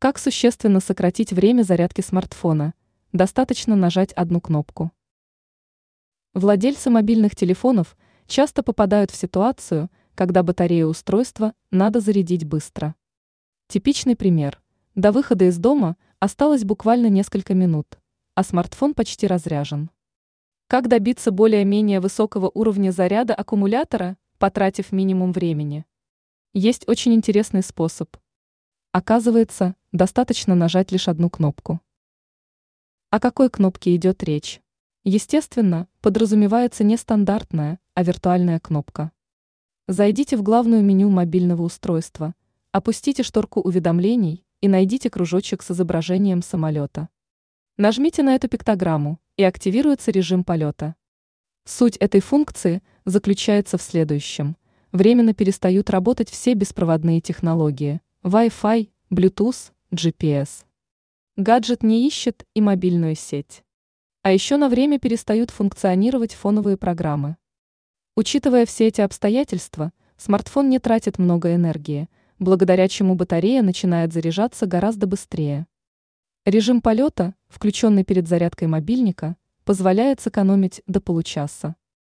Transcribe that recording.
Как существенно сократить время зарядки смартфона? Достаточно нажать одну кнопку. Владельцы мобильных телефонов часто попадают в ситуацию, когда батарею устройства надо зарядить быстро. Типичный пример. До выхода из дома осталось буквально несколько минут, а смартфон почти разряжен. Как добиться более-менее высокого уровня заряда аккумулятора, потратив минимум времени? Есть очень интересный способ. Оказывается, достаточно нажать лишь одну кнопку. О какой кнопке идет речь? Естественно, подразумевается не стандартная, а виртуальная кнопка. Зайдите в главную меню мобильного устройства, опустите шторку уведомлений и найдите кружочек с изображением самолета. Нажмите на эту пиктограмму, и активируется режим полета. Суть этой функции заключается в следующем. Временно перестают работать все беспроводные технологии – Wi-Fi, Bluetooth, GPS. Гаджет не ищет и мобильную сеть. А еще на время перестают функционировать фоновые программы. Учитывая все эти обстоятельства, смартфон не тратит много энергии, благодаря чему батарея начинает заряжаться гораздо быстрее. Режим полета, включенный перед зарядкой мобильника, позволяет сэкономить до получаса.